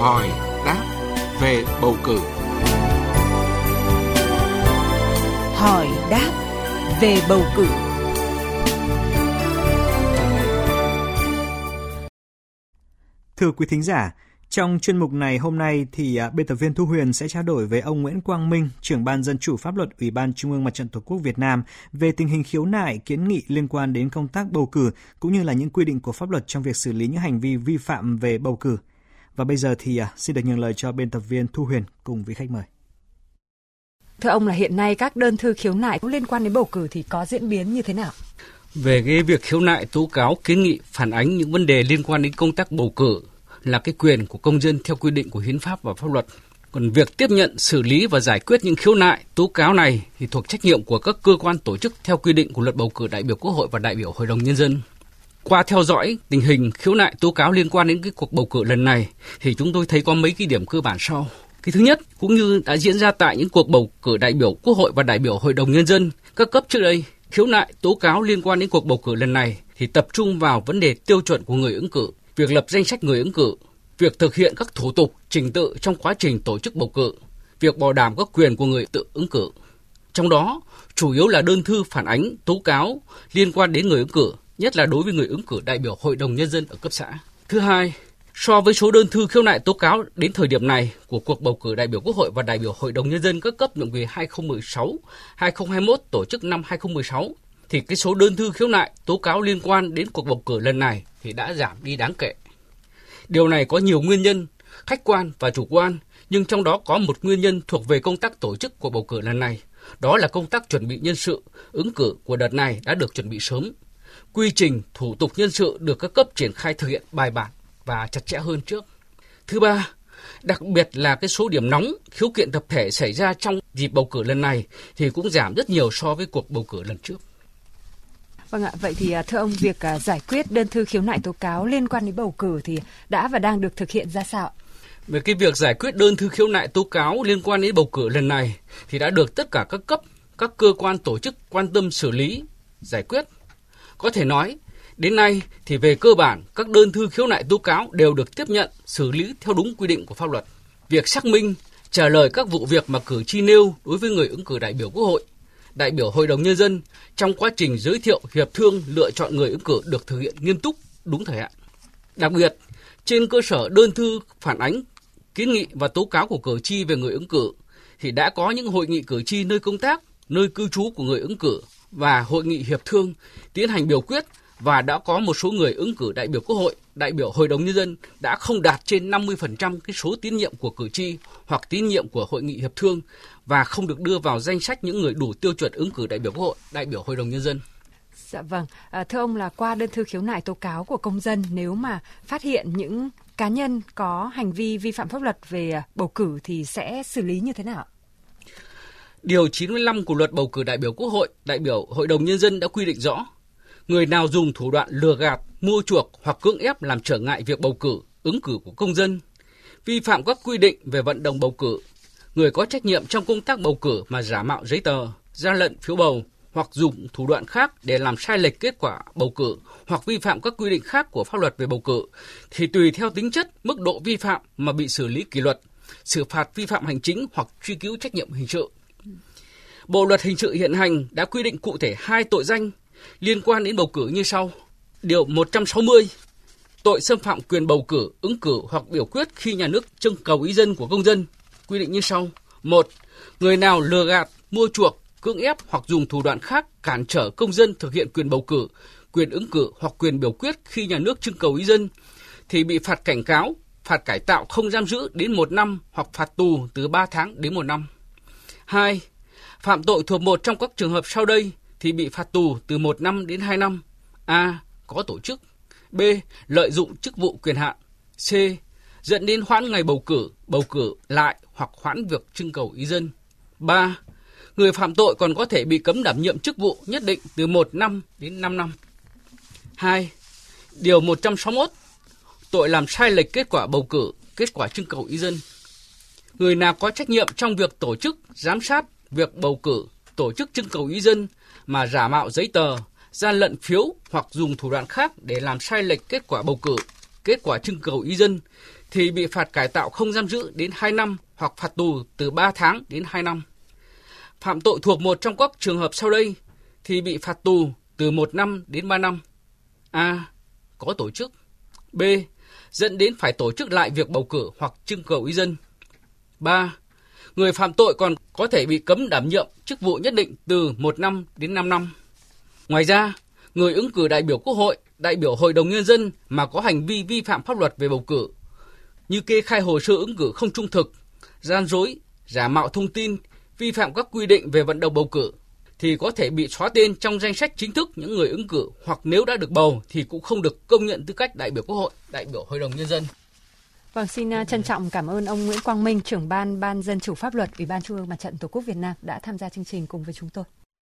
hỏi đáp về bầu cử. Hỏi đáp về bầu cử. Thưa quý thính giả, trong chuyên mục này hôm nay thì à, biên tập viên Thu Huyền sẽ trao đổi với ông Nguyễn Quang Minh, trưởng ban dân chủ pháp luật Ủy ban Trung ương Mặt trận Tổ quốc Việt Nam về tình hình khiếu nại kiến nghị liên quan đến công tác bầu cử cũng như là những quy định của pháp luật trong việc xử lý những hành vi vi phạm về bầu cử. Và bây giờ thì à, xin được nhường lời cho biên tập viên Thu Huyền cùng vị khách mời. Thưa ông là hiện nay các đơn thư khiếu nại liên quan đến bầu cử thì có diễn biến như thế nào? Về cái việc khiếu nại tố cáo kiến nghị phản ánh những vấn đề liên quan đến công tác bầu cử là cái quyền của công dân theo quy định của hiến pháp và pháp luật. Còn việc tiếp nhận, xử lý và giải quyết những khiếu nại, tố cáo này thì thuộc trách nhiệm của các cơ quan tổ chức theo quy định của luật bầu cử đại biểu Quốc hội và đại biểu Hội đồng Nhân dân. Qua theo dõi tình hình khiếu nại tố cáo liên quan đến cái cuộc bầu cử lần này thì chúng tôi thấy có mấy cái điểm cơ bản sau. Cái thứ nhất, cũng như đã diễn ra tại những cuộc bầu cử đại biểu Quốc hội và đại biểu Hội đồng Nhân dân các cấp trước đây, khiếu nại tố cáo liên quan đến cuộc bầu cử lần này thì tập trung vào vấn đề tiêu chuẩn của người ứng cử, việc lập danh sách người ứng cử, việc thực hiện các thủ tục, trình tự trong quá trình tổ chức bầu cử, việc bảo đảm các quyền của người tự ứng cử. Trong đó, chủ yếu là đơn thư phản ánh, tố cáo liên quan đến người ứng cử, nhất là đối với người ứng cử đại biểu Hội đồng Nhân dân ở cấp xã. Thứ hai, so với số đơn thư khiếu nại tố cáo đến thời điểm này của cuộc bầu cử đại biểu Quốc hội và đại biểu Hội đồng Nhân dân các cấp nhiệm kỳ 2016, 2021 tổ chức năm 2016, thì cái số đơn thư khiếu nại tố cáo liên quan đến cuộc bầu cử lần này thì đã giảm đi đáng kể. Điều này có nhiều nguyên nhân, khách quan và chủ quan, nhưng trong đó có một nguyên nhân thuộc về công tác tổ chức của bầu cử lần này. Đó là công tác chuẩn bị nhân sự, ứng cử của đợt này đã được chuẩn bị sớm. Quy trình, thủ tục nhân sự được các cấp triển khai thực hiện bài bản và chặt chẽ hơn trước. Thứ ba, đặc biệt là cái số điểm nóng khiếu kiện tập thể xảy ra trong dịp bầu cử lần này thì cũng giảm rất nhiều so với cuộc bầu cử lần trước. Vâng ạ, vậy thì à, thưa ông việc à, giải quyết đơn thư khiếu nại tố cáo liên quan đến bầu cử thì đã và đang được thực hiện ra sao? Về cái việc giải quyết đơn thư khiếu nại tố cáo liên quan đến bầu cử lần này thì đã được tất cả các cấp, các cơ quan tổ chức quan tâm xử lý, giải quyết. Có thể nói, đến nay thì về cơ bản các đơn thư khiếu nại tố cáo đều được tiếp nhận, xử lý theo đúng quy định của pháp luật. Việc xác minh, trả lời các vụ việc mà cử tri nêu đối với người ứng cử đại biểu Quốc hội đại biểu Hội đồng Nhân dân trong quá trình giới thiệu hiệp thương lựa chọn người ứng cử được thực hiện nghiêm túc, đúng thời hạn. Đặc biệt, trên cơ sở đơn thư phản ánh, kiến nghị và tố cáo của cử tri về người ứng cử, thì đã có những hội nghị cử tri nơi công tác, nơi cư trú của người ứng cử và hội nghị hiệp thương tiến hành biểu quyết và đã có một số người ứng cử đại biểu Quốc hội, đại biểu Hội đồng Nhân dân đã không đạt trên 50% cái số tín nhiệm của cử tri hoặc tín nhiệm của Hội nghị Hiệp thương và không được đưa vào danh sách những người đủ tiêu chuẩn ứng cử đại biểu Quốc hội, đại biểu Hội đồng Nhân dân. Dạ vâng, à, thưa ông là qua đơn thư khiếu nại tố cáo của công dân nếu mà phát hiện những cá nhân có hành vi vi phạm pháp luật về à, bầu cử thì sẽ xử lý như thế nào? Điều 95 của luật bầu cử đại biểu Quốc hội, đại biểu Hội đồng Nhân dân đã quy định rõ người nào dùng thủ đoạn lừa gạt, mua chuộc hoặc cưỡng ép làm trở ngại việc bầu cử, ứng cử của công dân, vi phạm các quy định về vận động bầu cử, người có trách nhiệm trong công tác bầu cử mà giả mạo giấy tờ, gian lận phiếu bầu hoặc dùng thủ đoạn khác để làm sai lệch kết quả bầu cử hoặc vi phạm các quy định khác của pháp luật về bầu cử thì tùy theo tính chất, mức độ vi phạm mà bị xử lý kỷ luật, xử phạt vi phạm hành chính hoặc truy cứu trách nhiệm hình sự. Bộ luật hình sự hiện hành đã quy định cụ thể hai tội danh liên quan đến bầu cử như sau. Điều 160 tội xâm phạm quyền bầu cử, ứng cử hoặc biểu quyết khi nhà nước trưng cầu ý dân của công dân quy định như sau. một Người nào lừa gạt, mua chuộc, cưỡng ép hoặc dùng thủ đoạn khác cản trở công dân thực hiện quyền bầu cử, quyền ứng cử hoặc quyền biểu quyết khi nhà nước trưng cầu ý dân thì bị phạt cảnh cáo, phạt cải tạo không giam giữ đến một năm hoặc phạt tù từ 3 tháng đến một năm. 2. Phạm tội thuộc một trong các trường hợp sau đây thì bị phạt tù từ 1 năm đến 2 năm. A. Có tổ chức. B. Lợi dụng chức vụ quyền hạn. C. Dẫn đến hoãn ngày bầu cử, bầu cử lại hoặc hoãn việc trưng cầu ý dân. 3. Người phạm tội còn có thể bị cấm đảm nhiệm chức vụ nhất định từ 1 năm đến 5 năm. 2. Điều 161. Tội làm sai lệch kết quả bầu cử, kết quả trưng cầu ý dân. Người nào có trách nhiệm trong việc tổ chức, giám sát việc bầu cử, tổ chức trưng cầu ý dân mà giả mạo giấy tờ, gian lận phiếu hoặc dùng thủ đoạn khác để làm sai lệch kết quả bầu cử, kết quả trưng cầu ý dân thì bị phạt cải tạo không giam giữ đến 2 năm hoặc phạt tù từ 3 tháng đến 2 năm. Phạm tội thuộc một trong các trường hợp sau đây thì bị phạt tù từ 1 năm đến 3 năm. A. Có tổ chức. B. Dẫn đến phải tổ chức lại việc bầu cử hoặc trưng cầu ý dân. 3. Người phạm tội còn có thể bị cấm đảm nhiệm chức vụ nhất định từ 1 năm đến 5 năm. Ngoài ra, người ứng cử đại biểu Quốc hội, đại biểu Hội đồng Nhân dân mà có hành vi vi phạm pháp luật về bầu cử, như kê khai hồ sơ ứng cử không trung thực, gian dối, giả mạo thông tin, vi phạm các quy định về vận động bầu cử, thì có thể bị xóa tên trong danh sách chính thức những người ứng cử hoặc nếu đã được bầu thì cũng không được công nhận tư cách đại biểu Quốc hội, đại biểu Hội đồng Nhân dân. Vâng, xin à, trân trọng cảm ơn ông Nguyễn Quang Minh, trưởng ban Ban Dân chủ pháp luật Ủy ban Trung ương Mặt trận Tổ quốc Việt Nam đã tham gia chương trình cùng với chúng tôi.